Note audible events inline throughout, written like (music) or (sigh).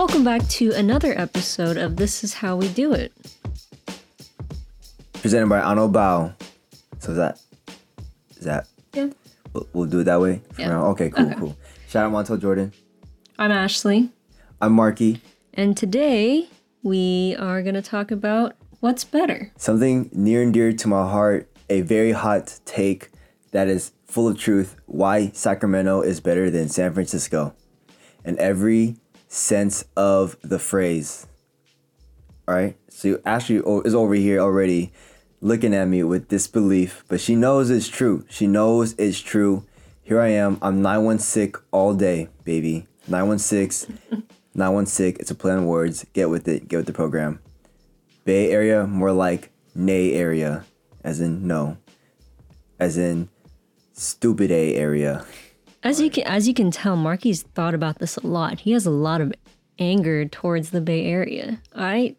Welcome back to another episode of This Is How We Do It. Presented by Ano Bao. So is that is that Yeah. we'll, we'll do it that way? for Yeah. now? Okay, cool, Okay. cool. Shout out Montel Jordan. I'm Ashlie, I'm Marky. and today we are going to talk about what's better. Something near and dear to my heart, a very hot take that is full of truth. Why Sacramento is better than San Francisco. And every sense of the phrase. Alright? So Ashlie is over here already looking at me with disbelief, but she knows it's true. She knows it's true. Here I am. I'm 916 all day, baby. 916. (laughs) 916. It's a play on words. Get with it. Get with the program. Bay Area, more like nay area, as in no, as in stupid A area. As you can as you can tell, Marky's thought about this a lot. He has a lot of anger towards the Bay Area. I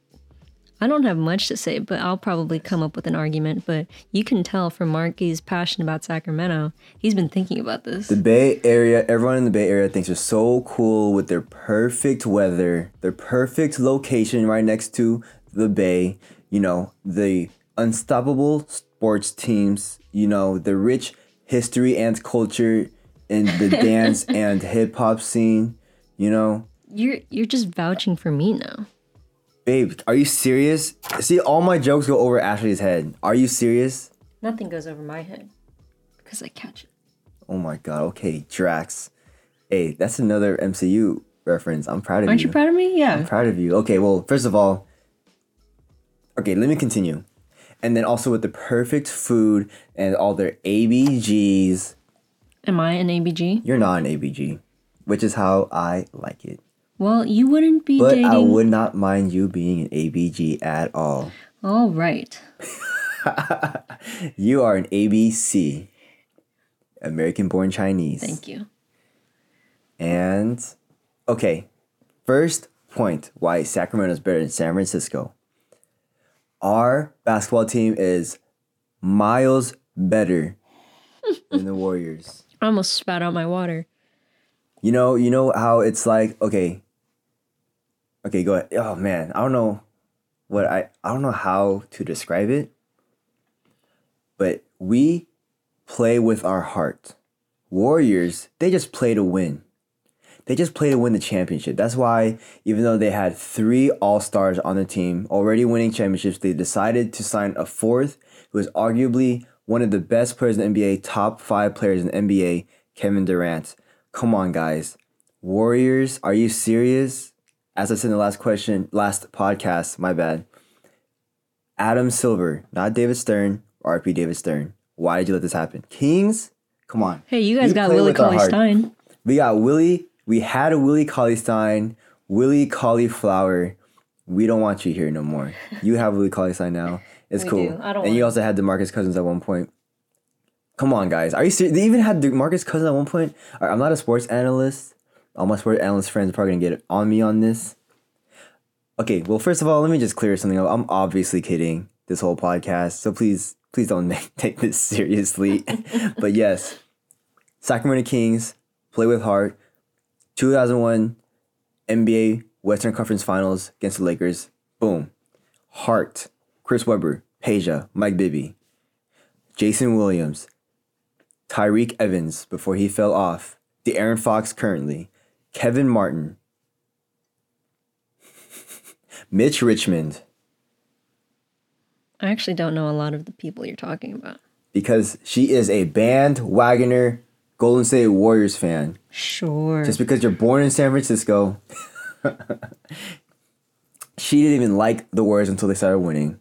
I don't have much to say, but I'll probably come up with an argument. But you can tell from Marky's passion about Sacramento, he's been thinking about this. The Bay Area, everyone in the Bay Area thinks they're so cool with their perfect weather, their perfect location right next to the bay, you know, the unstoppable sports teams, you know, the rich history and culture in the (laughs) dance and hip hop scene, you know. You're you're just vouching for me now. Babe, are you serious? See, all my jokes go over Ashlie's head. Are you serious? Nothing goes over my head because I catch it. Oh my god, okay, Drax. Hey, that's another MCU reference. I'm proud of you. Aren't you. you proud of me? Yeah. I'm proud of you. Okay, well, first of all, okay, let me continue. And then also with the perfect food and all their ABGs. Am I an ABG? You're not an ABG, which is how I like it. Well, you wouldn't be But dating. I would not mind you being an ABG at all. All right. (laughs) You are an ABC, American born Chinese. Thank you. And okay, first point why Sacramento is better than San Francisco. Our basketball team is miles better (laughs) than the Warriors. I almost spat out my water. You know, you know how it's like, okay. Okay, go ahead. Oh man, I don't know what I I don't know how to describe it. But we play with our heart. Warriors, they just play to win. They just play to win the championship. That's why even though they had 3 all-stars on the team already winning championships, they decided to sign a fourth who is arguably one of the best players in the NBA, top 5 players in the NBA, Kevin Durant. Come on, guys. Warriors, are you serious? As I said in the last question, last podcast, my bad. Adam Silver, not David Stern, RP David Stern. Why did you let this happen? Kings? Come on. Hey, you guys We got Willie Cauley. Stein. We got Willie. We had a Willie Cauley Stein, Willie Cauliflower. We don't want you here no more. You have Willie Cauley Stein now. It's We cool. do. I don't and you also had DeMarcus Cousins at one point. Come on, guys. Are you serious? They even had DeMarcus Cousins at one point. Right, I'm not a sports analyst. All my sports analyst friends are probably gonna get on me on this. Okay, well, first of all, let me just clear something up. I'm obviously kidding this whole podcast, so please, please don't (laughs) take this seriously. (laughs) but yes, Sacramento Kings play with heart. 2001 NBA Western Conference Finals against the Lakers. Boom. Hart, Chris Webber, Peja, Mike Bibby, Jason Williams, Tyreke Evans before he fell off, De'Aaron Fox currently, Kevin Martin, (laughs) Mitch Richmond, I actually don't know a lot of the people you're talking about. because she is a bandwagoner Golden State Warriors fan. Sure. Just because you're born in San Francisco, (laughs) she didn't even like the Warriors until they started winning.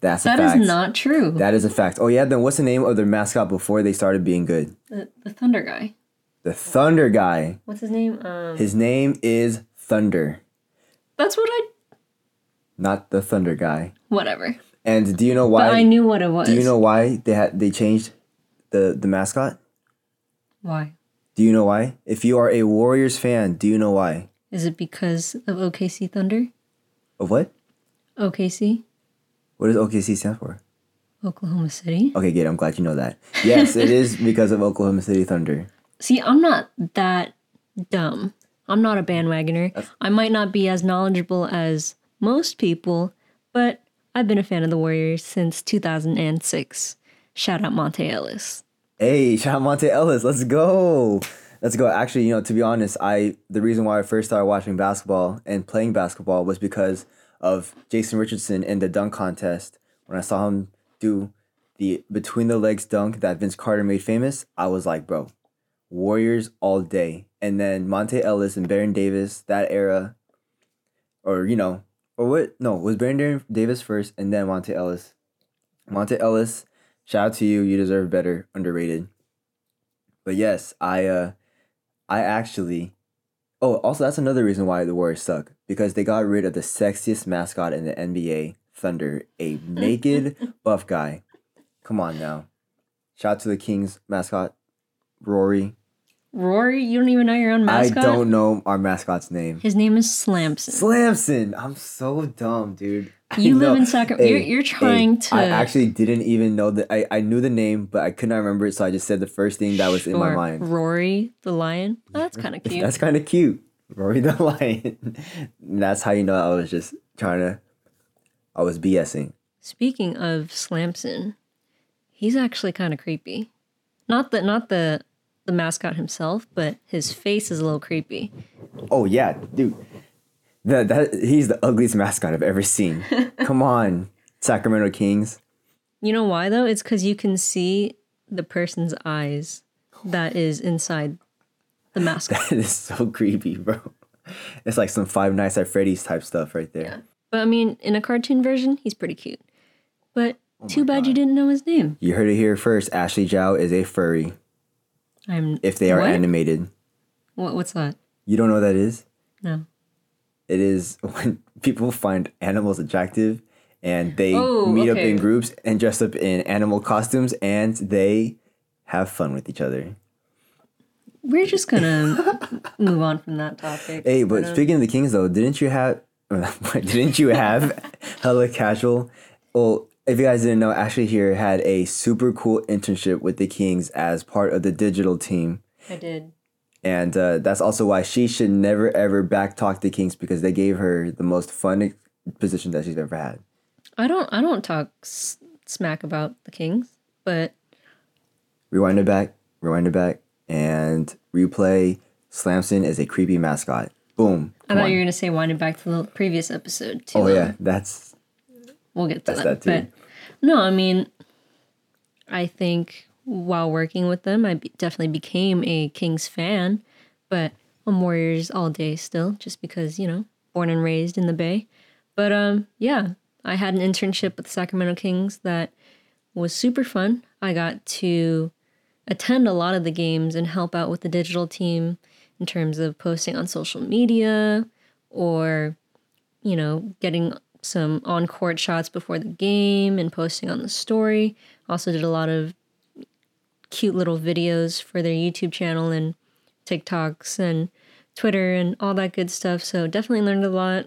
That's a That is fact. not true. That is a fact. Oh yeah, then what's the name of their mascot before they started being good? the, the Thunder guy. The Thunder guy. What's his name? Um, His name is Thunder, that's what I. not the Thunder guy. Whatever. And do you know why? But I knew what it was. do you know why they had they changed the the mascot? why? Do you know why? If you are a Warriors fan, do you know why? Is it because of OKC Thunder? Of what? OKC, What does OKC stand for? Oklahoma City. Okay, good. I'm glad you know that. Yes, it is because of Oklahoma City Thunder. See, I'm not that dumb. I'm not a bandwagoner. I might not be as knowledgeable as most people, but I've been a fan of the Warriors since 2006. Shout out Monta Ellis. Hey, shout out Monta Ellis. Let's go. Let's go. Actually, you know, to be honest, I the reason why I first started watching basketball and playing basketball was because of Jason Richardson in the dunk contest. When I saw him do the between the legs dunk that Vince Carter made famous, I was like, bro, Warriors all day. And then Monta Ellis and Baron Davis, that era, or you know, or what? No, was Baron Davis first and then Monta Ellis. Monta Ellis, shout out to you. You deserve better. Underrated. But yes, I uh I actually Oh, also that's another reason why the Warriors suck. Because they got rid of the sexiest mascot in the NBA, Thunder, a naked (laughs) buff guy. Come on now. Shout out to the Kings mascot, Rory. Rory, you don't even know your own mascot? I don't know our mascot's name. His name is Slamson. Slamson. I'm so dumb, dude. You live in Sacramento. You're, you're trying to. I actually didn't even know that. I, I knew the name, but I could not remember it, so I just said the first thing that was in my mind. Rory the lion. Oh, that's kind of (laughs) cute. That's kind of cute. Rory the (laughs) Lion. That's how you know I was just trying to. I was BSing. Speaking of Slamson, he's actually kind of creepy. Not the not the the mascot himself, but his face is a little creepy. Oh yeah, dude. That that he's the ugliest mascot I've ever seen. (laughs) Come on, Sacramento Kings. You know why though? It's because you can see the person's eyes that is inside the mask. (laughs) That is so creepy, bro. It's like some Five Nights at Freddy's type stuff right there. But I mean, in a cartoon version, he's pretty cute. But oh too bad you didn't know his name. You heard it here first. Ashlie Zhao is a furry. I'm. If they are What? animated, What, what's that? you don't know what that is. No. It is (laughs) when people find animals attractive and they Oh, meet up in groups and dress up in animal costumes and they have fun with each other. We're just gonna move on from that topic. Hey, but speaking of the Kings though, didn't you have (laughs) didn't you have (laughs) hella casual? Well, if you guys didn't know, Ashlie here had a super cool internship with the Kings as part of the digital team. I did. And uh, that's also why she should never ever backtalk the Kings because they gave her the most fun position that she's ever had. I don't. I don't talk s- smack about the Kings, but Rewind it back, rewind it back, and replay. Slamson is a creepy mascot. Boom. I thought you were gonna say winding back to the previous episode too. Oh yeah, that's we'll get to That's that. that too. But no, I mean, I think while working with them, I be- definitely became a Kings fan, but I'm Warriors all day still, just because you know, born and raised in the Bay. But um, yeah, I had an internship with the Sacramento Kings that was super fun. I got to attend a lot of the games and help out with the digital team in terms of posting on social media or you know, getting some on court shots before the game and posting on the story. Also, did a lot of cute little videos for their YouTube channel and TikToks and Twitter and all that good stuff. So, definitely learned a lot.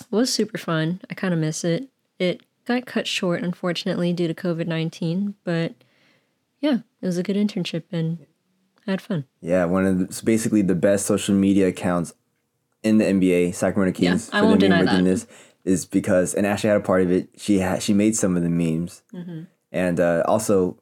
It was super fun. I kind of miss it. It got cut short, unfortunately, due to COVID 19, but yeah, it was a good internship and I had fun. yeah one of the, it's basically the best social media accounts in the NBA. Sacramento Kings. Yeah, I won't deny that. this is because and Ashlie had a part of it. She had she made some of the memes, Mm-hmm. and uh, also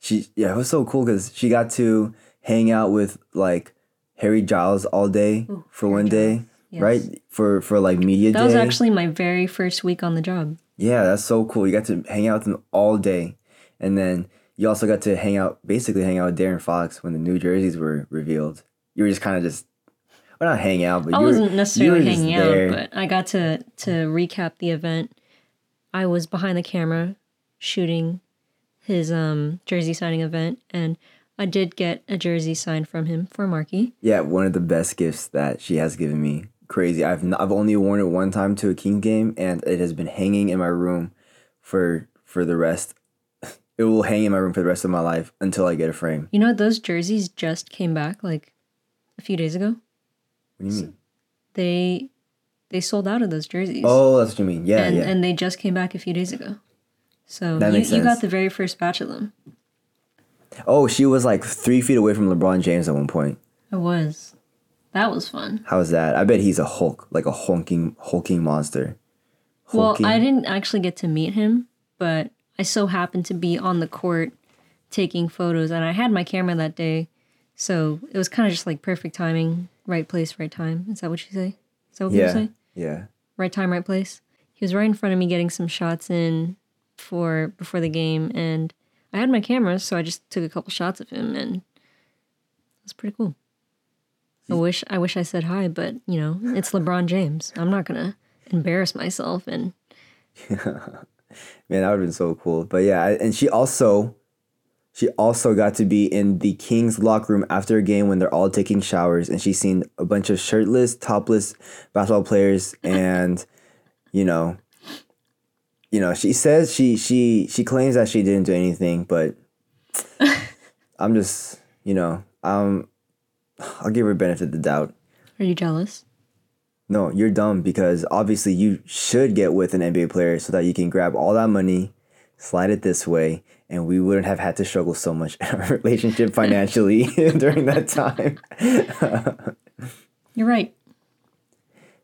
she yeah it was so cool because she got to hang out with like Harry Giles all day for one day. Yes. Right for for like media That day. was actually my very first week on the job. Yeah, that's so cool. You got to hang out with them all day. And then you also got to hang out, basically hang out with De'Aaron Fox when the new jerseys were revealed. You were just kind of just, well, not hang out, but I you wasn't you necessarily were hanging out, there. but I got to to recap the event. I was behind the camera shooting his um jersey signing event, and I did get a jersey signed from him for Marky. Yeah, one of the best gifts that she has given me. Crazy. I've n- I've only worn it one time to a King game, and it has been hanging in my room for for the rest. It will hang in my room for the rest of my life until I get a frame. You know, those jerseys just came back like a few days ago. What do you mean? They they sold out of those jerseys, Oh, that's what you mean. Yeah, and yeah. and they just came back a few days ago. So That you, makes you got the very first batch of them. oh, she was like three feet away from LeBron James at one point. I was. That was fun. How's that? I bet he's a Hulk, like a honking, hulking monster. Hulking. Well, I didn't actually get to meet him, but I so happened to be on the court taking photos, and I had my camera that day, so it was kind of just like perfect timing, right place, right time. Is that what you say? Is that what yeah, you say? yeah. Right time, right place. He was right in front of me, getting some shots in for before the game, and I had my camera, so I just took a couple shots of him, and it was pretty cool. I wish I wish I said hi, but you know it's LeBron James. I'm not gonna embarrass myself and (laughs) Man, that would have been so cool. But yeah, and she also she also got to be in the Kings locker room after a game when they're all taking showers and she's seen a bunch of shirtless, topless basketball players (laughs) and you know you know, she says she she she claims that she didn't do anything, but (laughs) I'm just, you know, um I'll give her benefit of the doubt. Are you jealous? No, you're dumb because obviously you should get with an NBA player so that you can grab all that money, slide it this way, and we wouldn't have had to struggle so much (laughs) in our relationship financially (laughs) during that time. You're right.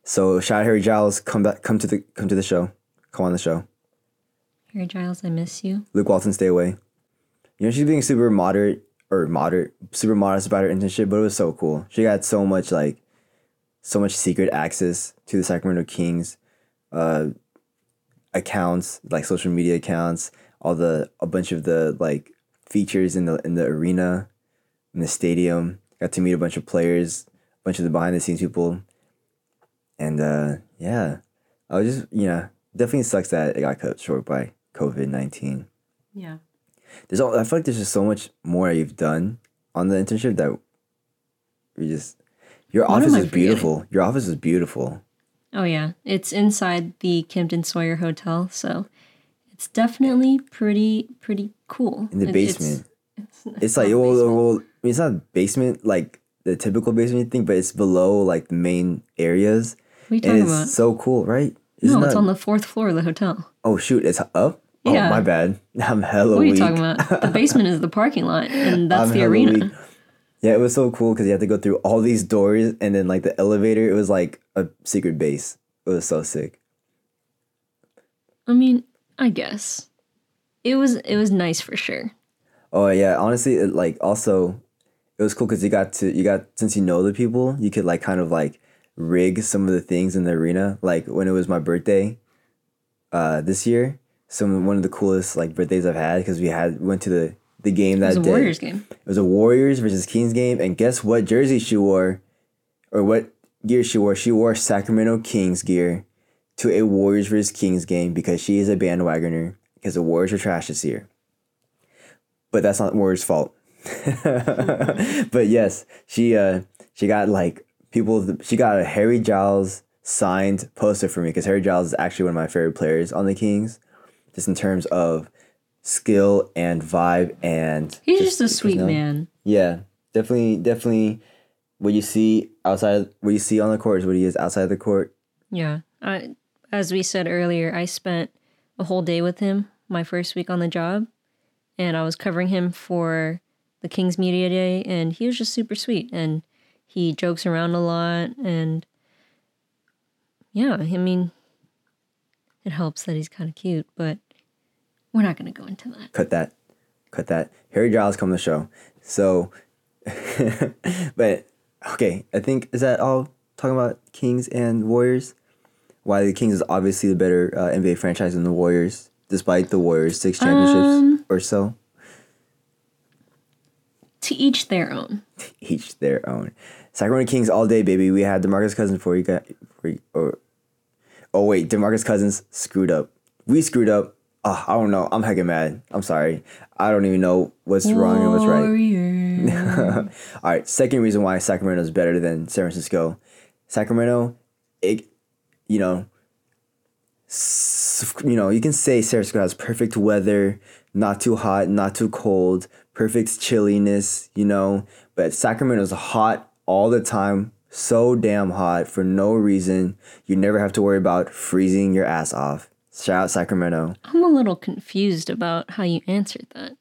So shout out Harry Giles, come back come to the come to the show. Come on the show. Harry Giles, I miss you. Luke Walton, stay away. You know, she's being super moderate or moderate, super modest about her internship, but it was so cool. She got so much like so much secret access to the Sacramento Kings uh accounts, like social media accounts, all the a bunch of the like features in the in the arena, in the stadium. Got to meet a bunch of players, a bunch of the behind the scenes people. And uh yeah. I was just you know, definitely sucks that it got cut short by COVID nineteen Yeah. there's all, I feel like there's just so much more you've done on the internship that you just your What office is beautiful. Your office is beautiful. Oh yeah, it's inside the Kimpton Sawyer Hotel, so it's definitely pretty pretty cool. In the It- it's- basement. (laughs) It's, It's like well, well, I mean, it's not basement like the typical basement thing, but it's below like the main areas, What and talking it's about? so cool, right? no, Isn't it's that- on the fourth floor of the hotel. Oh shoot, it's up. Oh Yeah. my bad. (laughs) I'm hella What are you weak. talking about? The basement is the parking lot, and (laughs) that's I'm the arena. weak. Yeah, it was so cool because you had to go through all these doors, and then like the elevator, it was like a secret base. It was so sick. I mean, I guess it was it was nice for sure. Oh yeah, honestly, it, like also, it was cool because you got to you got since you know the people, you could like kind of like rig some of the things in the arena. Like when it was my birthday, uh, this year, some one of the coolest like birthdays I've had because we had went to the the game It that was a day. Warriors game. It was a Warriors versus Kings game, and guess what jersey she wore, or what gear she wore? She wore Sacramento Kings gear to a Warriors versus Kings game because she is a bandwagoner because the Warriors are trash this year. But that's not Warriors' fault. (laughs) but yes, she uh she got like people. She got a Harry Giles signed poster for me because Harry Giles is actually one of my favorite players on the Kings, just in terms of skill and vibe and He's just a sweet personality. man. Yeah, definitely, definitely. What you see outside, what you see on the court is what he is outside the court. Yeah. I, as we said earlier, I spent a whole day with him my first week on the job, and I was covering him for the King's Media Day, and he was just super sweet, and he jokes around a lot, and yeah, I mean, it helps that he's kind of cute, but we're not going to go into that. Cut that, cut that. Harry Giles come to the show. So, (laughs) but okay, I think is that all talking about Kings and Warriors. Why the Kings is obviously the better uh, NBA franchise than the Warriors, despite the Warriors six championships Um, or so. To each their own. each their own. Sacramento Kings all day, baby. We had Demarcus Cousins before you got. Before you, or, oh wait, Demarcus Cousins screwed up. We screwed up. Oh, I don't know. I'm heckin' mad. I'm sorry. I don't even know what's wrong and what's right. (laughs) All right. Second reason why Sacramento is better than San Francisco. Sacramento, it, you know, you know, you can say San Francisco has perfect weather, not too hot, not too cold, perfect chilliness, you know, but Sacramento is hot all the time, so damn hot for no reason. You never have to worry about freezing your ass off. Shout out Sacramento. I'm a little confused about how you answered that.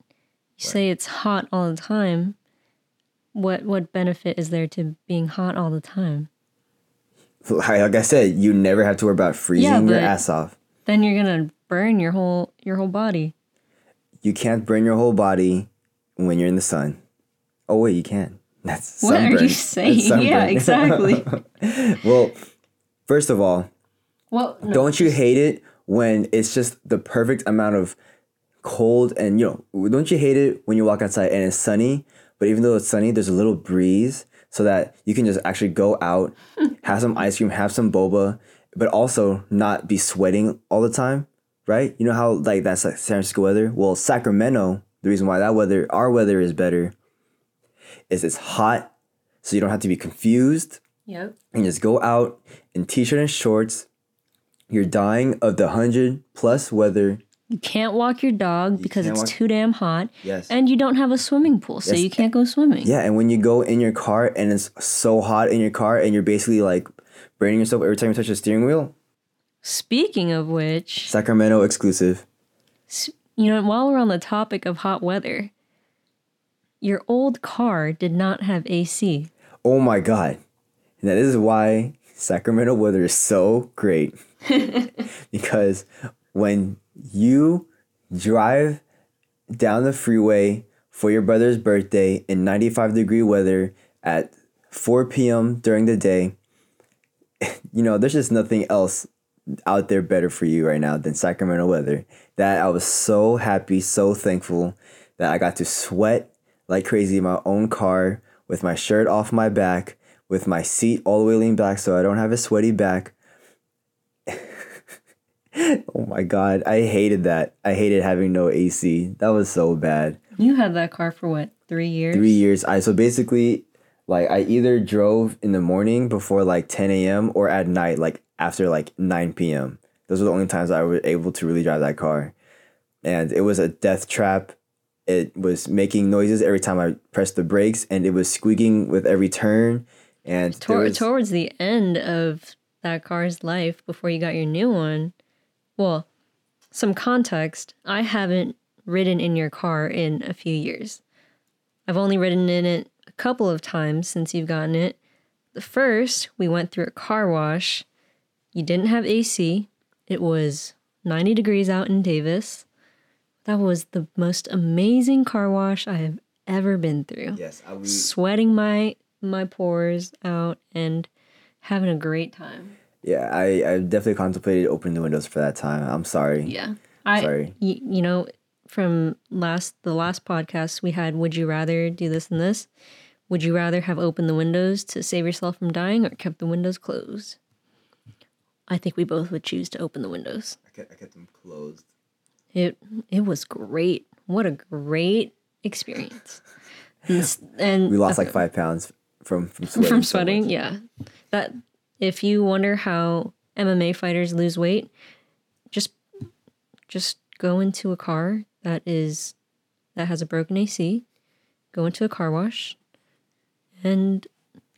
You say it's hot all the time, what what benefit is there to being hot all the time? (laughs) Like I said, you never have to worry about freezing Yeah, your ass off. Then you're gonna burn your whole your whole body. You can't burn your whole body when you're in the sun. Oh wait, you can. (laughs) That's What are you saying? (laughs) Yeah, exactly. well, first of all, well, no. don't you hate it when it's just the perfect amount of cold and you know don't you hate it when you walk outside and it's sunny but even though it's sunny there's a little breeze so that you can just actually go out (laughs) have some ice cream have some boba but also not be sweating all the time right you know how like that's like san francisco weather well sacramento the reason why that weather our weather is better is it's hot so you don't have to be confused Yep. and just go out in t-shirt and shorts. You're dying of the hundred plus weather. You can't walk your dog because it's walk- too damn hot. Yes. And you don't have a swimming pool, so Yes. you can't go swimming. Yeah, and when you go in your car and it's so hot in your car and you're basically like burning yourself every time you touch the steering wheel. Speaking of which, Sacramento exclusive. you know, while we're on the topic of hot weather, your old car did not have AC. Oh my god. And that is why Sacramento weather is so great. (laughs) because when you drive down the freeway for your brother's birthday in 95 degree weather at 4 p.m. during the day, (laughs) you know, there's just nothing else out there better for you right now than Sacramento weather. That I was so happy, so thankful that I got to sweat like crazy in my own car with my shirt off my back, with my seat all the way leaned back so I don't have a sweaty back. (laughs) oh my god, I hated that. I hated having no AC. That was so bad. You had that car for what, three years? Three years. I so basically like I either drove in the morning before like 10 a.m. or at night like after like 9 p.m. Those were the only times I was able to really drive that car. And it was a death trap. It was making noises every time I pressed the brakes and it was squeaking with every turn. And Tor- was- towards the end of that car's life, before you got your new one, well, some context I haven't ridden in your car in a few years. I've only ridden in it a couple of times since you've gotten it. The first, we went through a car wash. You didn't have AC. It was 90 degrees out in Davis. That was the most amazing car wash I have ever been through yes, I was sweating my my pores out and having a great time. Yeah, I, I definitely contemplated opening the windows for that time. I'm sorry. Yeah. I Sorry. y- you know from last the last podcast we had would you rather do this and this? Would you rather have opened the windows to save yourself from dying or kept the windows closed? I think we both would choose to open the windows. I kept, I kept them closed. It it was great. What a great experience. (laughs) And, and We lost like uh, five pounds from from (laughs) sweating. from sweating much. yeah that if you wonder how mma fighters lose weight just just go into a car that is that has a broken ac go into a car wash and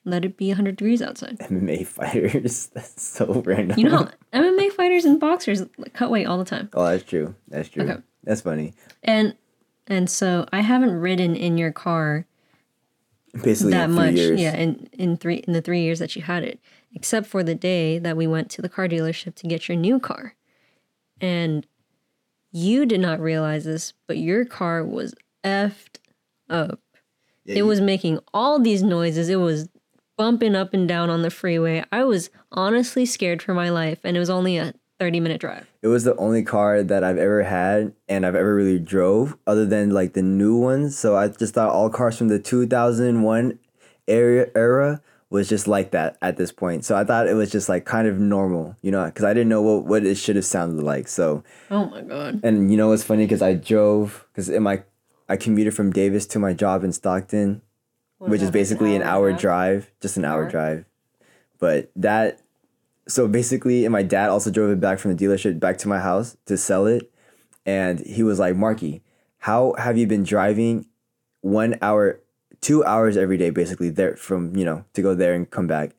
let it be 100 degrees outside MMA (laughs) fighters. (laughs) That's so random. you know mma fighters and boxers cut weight all the time oh, that's true. That's true. Okay. That's funny. and and so i haven't ridden in your car Basically, that much years. yeah in in three in the three years that you had it except for the day that we went to the car dealership to get your new car. And you did not realize this but your car was effed up. Yeah, it you- was making all these noises. It was bumping up and down on the freeway. I was honestly scared for my life and it was only a 30 minute drive It was the only car that I've ever had and I've ever really drove, other than like the new ones. So I just thought all cars from the 2001 era era was just like that at this point. So I thought it was just like kind of normal, you know, because I didn't know what, what it should have sounded like. So oh my god And you know what's funny? Because I drove, because in my, I commuted from Davis to my job in Stockton, which is basically an hour drive, just an hour Hour? drive. But that, so basically, and my dad also drove it back from the dealership back to my house to sell it. And he was like, Marky, how have you been driving one hour, two hours every day, basically, there from, you know, to go there and come back?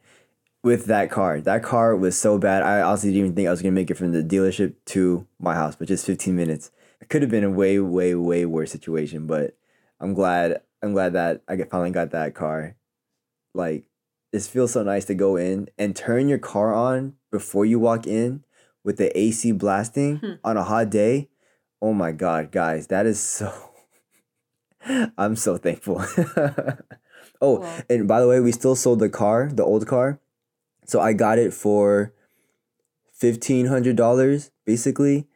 with that car. That car was so bad. I honestly didn't even think I was gonna make it from the dealership to my house, but just 15 minutes. It could have been a way, way, way worse situation, but I'm glad I'm glad that I finally got that car. Like, it feels so nice to go in and turn your car on before you walk in with the AC blasting Hmm. on a hot day. Oh my god, guys, that is so. (laughs) I'm so thankful. (laughs) oh, Well- and by the way, we still sold the car, the old car. So I got it for fifteen hundred dollars, basically.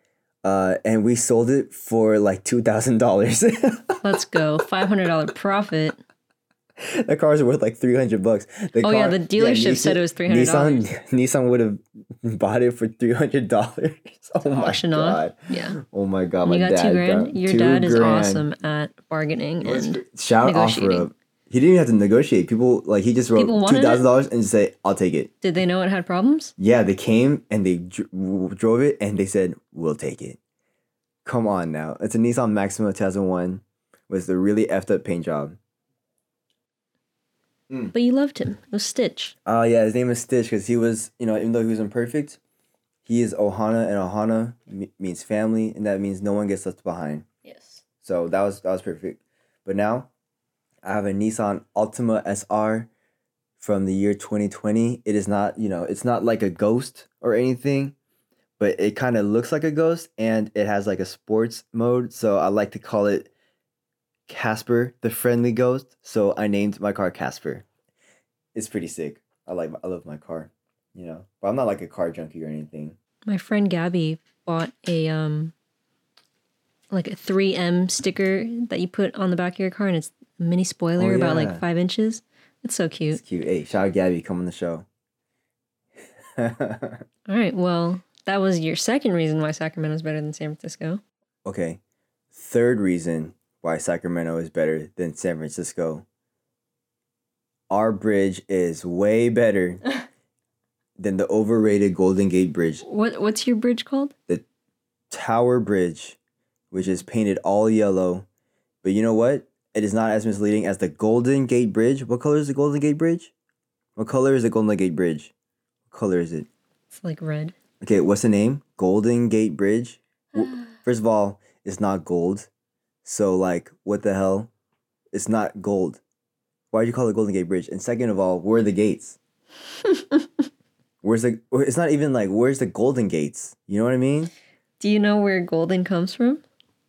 Uh, and we sold it for like two thousand dollars. (laughs) Let's go. Five hundred dollar profit. (laughs) the car's worth like three hundred bucks. The Oh, yeah, the dealership said it was $300. Nissan, Nissan would have (laughs) bought it for three hundred dollars. (laughs) Oh my Auction off. god! Yeah. Oh my god! My You got dad two grand. got Your two dad is grand. awesome at bargaining and Shout offer negotiating. up. He didn't even have to negotiate. People like he just wrote two thousand dollars and say, "I'll take it." did they know it had problems? Yeah, they came and they dr- drove it and they said, "We'll take it." Come on now, it's a Nissan Maxima 2001 with the really effed up paint job. Mm. But you loved him. It was Stitch. Oh yeah, his name is Stitch because he was, you know, even though he was imperfect, he is Ohana, and Ohana me- means family, and that means no one gets left behind. Yes. So that was that was perfect. But now, I have a Nissan Altima SR from the year 2020. It is not, you know, it's not like a ghost or anything, but it kind of looks like a ghost, and it has like a sports mode. So I like to call it Casper, the friendly ghost. So I named my car Casper. It's pretty sick. I like I love my car, you know. But I'm not like a car junkie or anything. My friend Gabby bought a um like a 3M sticker that you put on the back of your car and it's a mini spoiler Oh, about like five inches. It's so cute. It's cute. Hey, shout out Gabby, come on the show. (laughs) All right. Well, that was your second reason why Sacramento's better than San Francisco. okay. Third reason why Sacramento is better than San Francisco. Our bridge is way better (laughs) than the overrated Golden Gate Bridge. What what's your bridge called? The Tower Bridge, which is painted all yellow. But you know what? It is not as misleading as the Golden Gate Bridge. What color is the Golden Gate Bridge? What color is the Golden Gate Bridge? What color is it? It's like red. Okay, what's the name? Golden Gate Bridge. (gasps) First of all, it's not gold. So like, what the hell? It's not gold. Why'd you call it Golden Gate Bridge? And second of all, where are the gates? (laughs) where's the? It's not even like where's the Golden Gates? You know what I mean? Do you know where golden comes from?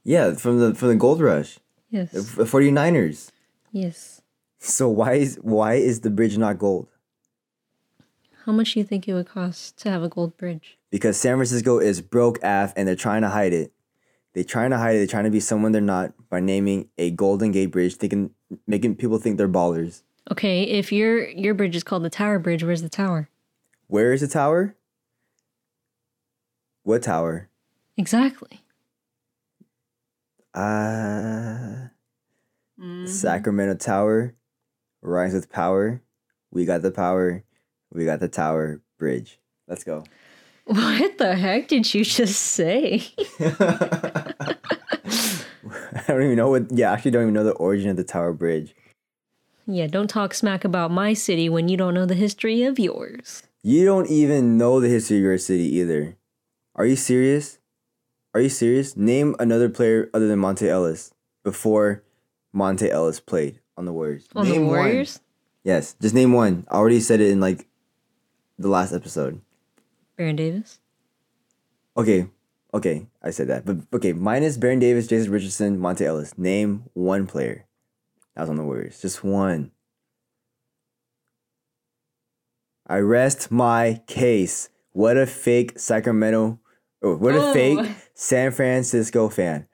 Yeah, from the from the Gold Rush, Yes. the 49ers. Yes. So why is why is the bridge not gold? How much do you think it would cost to have a gold bridge? Because San Francisco is broke af and they're trying to hide it. They're trying to hide it. They're trying to be someone they're not by naming a Golden Gate Bridge, thinking making people think they're ballers. Okay, if your your bridge is called the Tower Bridge, where's the tower? Where is the tower? What tower? Exactly. Uh Sacramento Tower rise with power. We got the power. We got the tower bridge. Let's go. What the heck did you just say? (laughs) I don't even know what. Yeah, I actually don't even know the origin of the Tower Bridge. yeah, don't talk smack about my city when you don't know the history of yours. You don't even know the history of your city either. Are you serious? Are you serious? Name another player other than Monta Ellis before Monta Ellis played on the Warriors. On name the one. Warriors? Yes, just name one. I already said it in like the last episode. Baron Davis? Okay, okay, I said that. But okay, minus Baron Davis, Jason Richardson, Monta Ellis. Name one player that was on the Warriors. Just one. I rest my case. What a fake Sacramento. Oh, what a Oh. fake (laughs) San Francisco fan.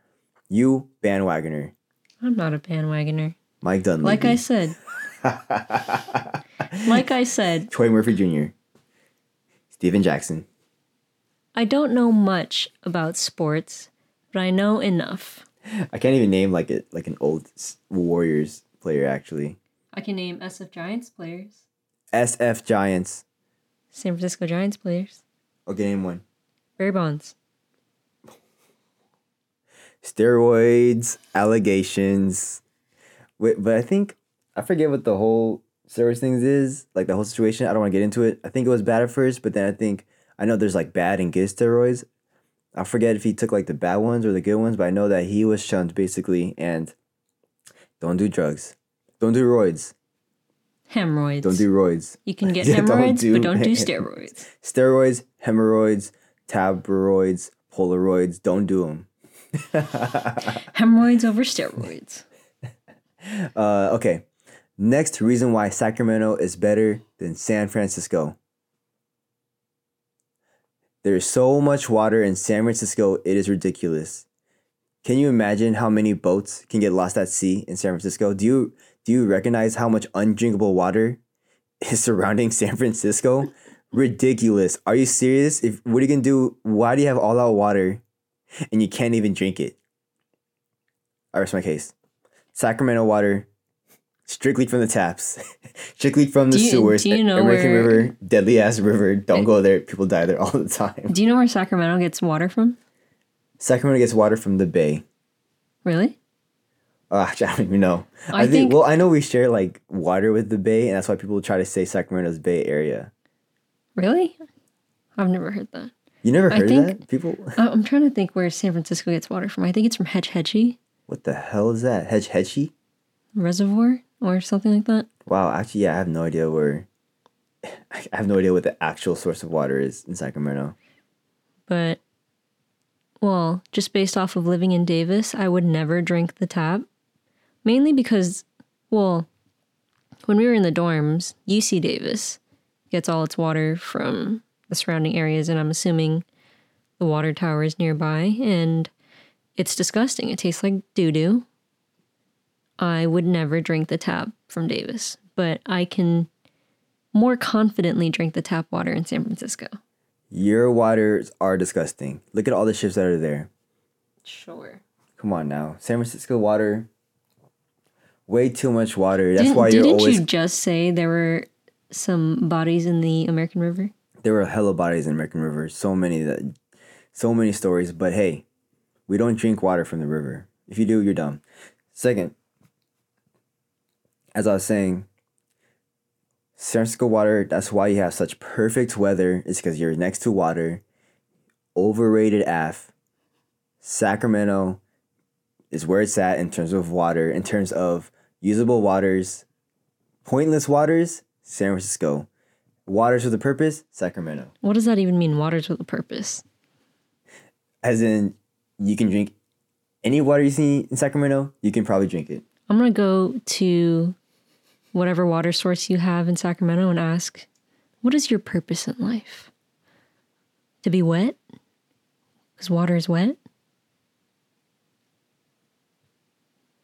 You bandwagoner. I'm not a bandwagoner. Mike Dunleavy. Like I said. (laughs) like I said, Troy Murphy Jr. Stephen Jackson. I don't know much about sports, but I know enough. I can't even name like it like an old Warriors player actually. I can name SF Giants players, SF Giants. San Francisco Giants players, Okay, name one. Barry Bonds. Steroids, allegations. Wait, but I think I forget what the whole steroids things is. Like the whole situation. I don't want to get into it. I think it was bad at first, but then I think I know there's like bad and good steroids. I forget if he took like the bad ones or the good ones, but I know that he was shunned basically, and Don't do drugs. Don't do roids. Hemorrhoids. Don't do roids. You can get (laughs) Yeah, don't hemorrhoids, do- but don't do steroids. Steroids, hemorrhoids, tabloids, Polaroids. Don't do them. (laughs) Hemorrhoids over steroids. (laughs) Uh, okay. Next reason why Sacramento is better than San Francisco. There's so much water in San Francisco, it is ridiculous. Can you imagine how many boats can get lost at sea in San Francisco? Do you do you recognize how much undrinkable water (laughs) is surrounding San Francisco? Ridiculous. Are you serious? If what are you gonna do? Why do you have all that water and you can't even drink it? I rest my case. Sacramento water, strictly from the taps, (laughs) strictly from the you- sewers. do you know American where- River, deadly ass river. Don't go there. People die there all the time. Do you know where Sacramento gets water from? Sacramento gets water from the bay. Really? Uh, Actually, (laughs) I don't even know. I I, think, think- Well, I know we share like water with the bay, and that's why people try to say Sacramento's Bay Area. Really? I've never heard that. You never I heard think- of that? People, I- I'm trying to think where San Francisco gets water from. I think it's from Hetch Hetchy what the hell is that? Hedge Hedgy? Reservoir or something like that. Wow, actually, yeah, I have no idea where. (laughs) I have no idea what the actual source of water is in Sacramento. But, well, just based off of living in Davis, I would never drink the tap. Mainly because, well, when we were in the dorms, UC Davis gets all its water from the surrounding areas, and I'm assuming the water tower is nearby, and it's disgusting. It tastes like doo doo. I would never drink the tap from Davis, but I can more confidently drink the tap water in San Francisco. Your waters are disgusting. Look at all the ships that are there. Sure. Come on now, San Francisco water. Way too much water. That's Didn't, why you're didn't always. you just say there were some bodies in the American River? There were hella bodies in American River. So many that, so many stories. But hey, we don't drink water from the river. If you do, you're dumb. Second, as I was saying, San Francisco water. That's why you have such perfect weather, is because you're next to water. Overrated AF. Sacramento is where it's at in terms of water. In terms of usable waters, pointless waters. San Francisco. Waters with a purpose, Sacramento. What does that even mean? Waters with a purpose. As in, you can drink any water you see in Sacramento, you can probably drink it. I'm gonna go to whatever water source you have in Sacramento and ask, what is your purpose in life? To be wet? Because water is wet?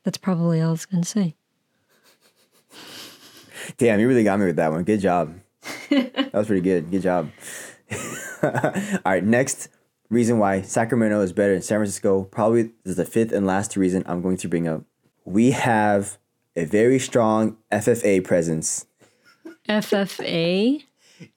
That's probably all it's gonna say. Damn, you really got me with that one. Good job. that was pretty good. Good job. (laughs) All right, next reason why Sacramento is better than San Francisco, probably is the fifth and last reason I'm going to bring up. We have a very strong FFA presence. FFA?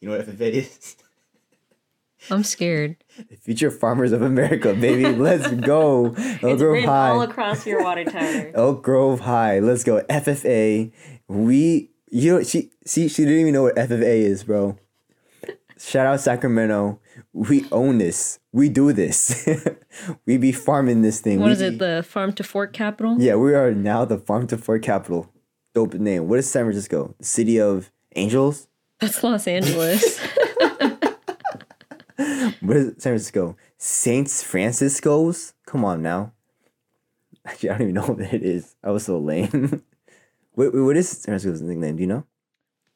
You know what FFA is? (laughs) I'm scared. The Future Farmers of America, baby. Let's (laughs) go. Elk Grove High. all across your water tower. (laughs) Elk Grove High. Let's go. FFA. We you know she see she didn't even know what FFA is, bro. Shout out Sacramento. We own this. We do this. (laughs) we be farming this thing. What we is it? The farm to fork capital? Yeah, we are now the farm to fork capital. Dope name. What is San Francisco? The city of angels? That's Los Angeles. (laughs) What is San Francisco? Saints Francisco's? Come on now. Actually, I don't even know (laughs) what it is. I was so lame. what, what is San Francisco's nickname? Do you know?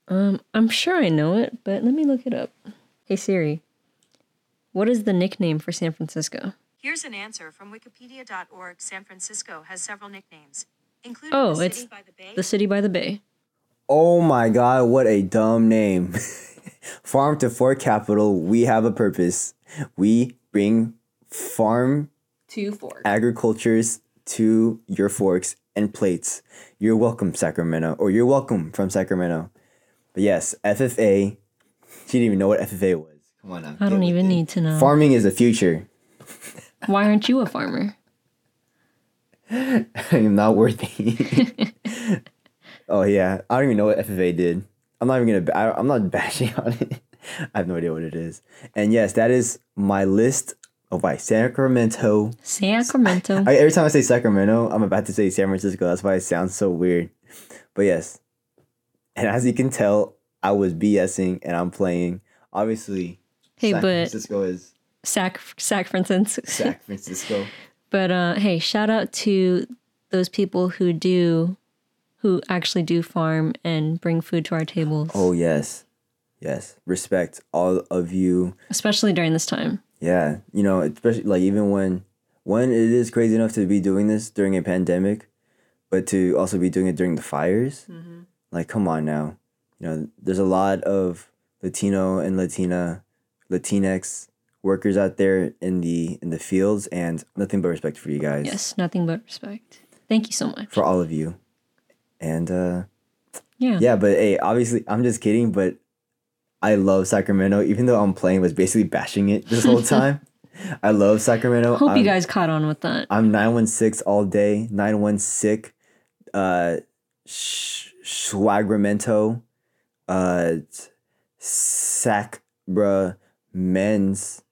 um, I'm sure I know it, but let me look it up. Hey Siri, what is the nickname for San Francisco? Here's an answer from Wikipedia.org. San Francisco has several nicknames, including Oh, the it's city by the bay. The city by the bay. Oh my god, what a dumb name. (laughs) farm to fork capital, we have a purpose. We bring farm to fork. agricultures to your forks and plates. You're welcome, Sacramento, or you're welcome from Sacramento. But yes, FFA, she didn't even know what FFA was. Come on now. I don't even it. need to know. Farming is the future. Why aren't you a farmer? (laughs) I am not worthy. (laughs) oh yeah, I don't even know what FFA did. I'm not even gonna. I, I'm not bashing (laughs) on it. I have no idea what it is. And yes, that is my list Oh, why Sacramento? Sacramento. I, every time I say Sacramento, I'm about to say San Francisco. That's why it sounds so weird. But yes, and as you can tell, I was BSing and I'm playing. Obviously, Hey, San but- Francisco is Sac Sac Francisco. San (laughs) Francisco. But uh, hey, shout out to those people who do, who actually do farm and bring food to our tables, Oh yes, yes. Respect all of you. especially during this time. Yeah, you know, especially like even when when it is crazy enough to be doing this during a pandemic, but to also be doing it during the fires. Like, come on now. You know, there's a lot of Latino and Latina, Latinx workers out there in the in the fields, and nothing but respect for you guys. Yes, nothing but respect. Thank you so much. For all of you. And uh Yeah. yeah, but hey, obviously I'm just kidding, but I love Sacramento, even though I'm playing was basically bashing it this whole (laughs) time. I love Sacramento. Hope I'm, you guys caught on with that. I'm 916 all day, 916 uh sh- Swagramento, uh Sacra men's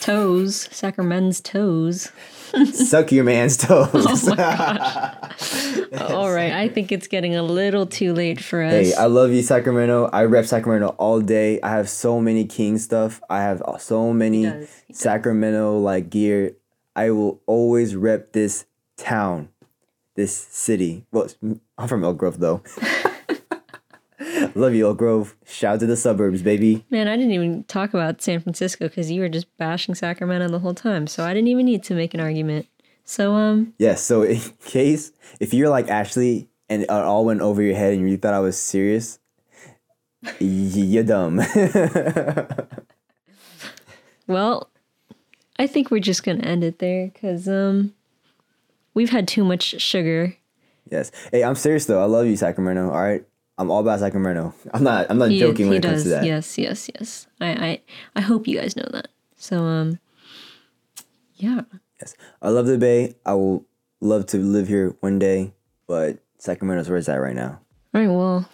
Toes, Sacramento's toes. suck your man's toes. (laughs) Oh (laughs) all right, I think it's getting a little too late for us. Hey, I love you, Sacramento. I rep Sacramento all day. I have so many King stuff. I have uh, so many does, he does. Sacramento like gear. I will always rep this town, this city. Well, I'm from Elk Grove though. (laughs) love you, Elk Grove. Shout out to the suburbs, baby. Man, I didn't even talk about San Francisco because you were just bashing Sacramento the whole time, so I didn't even need to make an argument. So, um, Yes. so (laughs) in case if you're like Ashlie and it all went over your head and you thought I was serious, you're dumb. (laughs) well, I think we're just gonna end it there because um, we've had too much sugar. Yes. Hey, I'm serious though. I love you, Sacramento. All right. I'm all about Sacramento. I'm not. I'm not He, joking when he it comes to that. Yes, yes, yes. I, I, I hope you guys know that. So, um, yeah. Yes. I love the Bay. I will love to live here one day, but Sacramento's where it's at right now. All right. Well,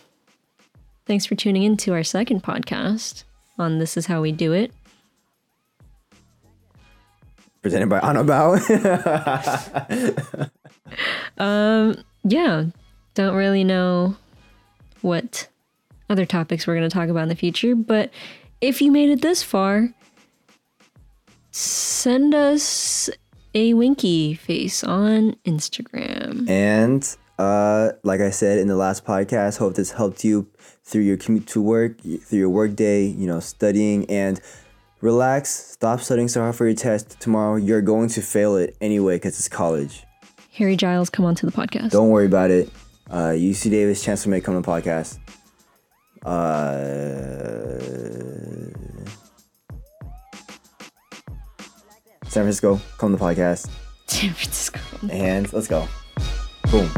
thanks for tuning in to our second podcast on This Is How We Do It. Presented by Anabao. (laughs) Yeah. Don't really know what other topics we're going to talk about in the future, but if you made it this far, send us a winky face on Instagram. and uh, like I said in the last podcast, hope this helped you through your commute to work, through your work day. You know, studying and relax. Stop studying so hard for your test tomorrow. You're going to fail it anyway because it's college. Harry Giles, come on to the podcast. Don't worry about it. Uh, UC Davis, Chancellor May come on the podcast. Uh, San Francisco, come on the podcast. San Francisco. And let's go. Boom.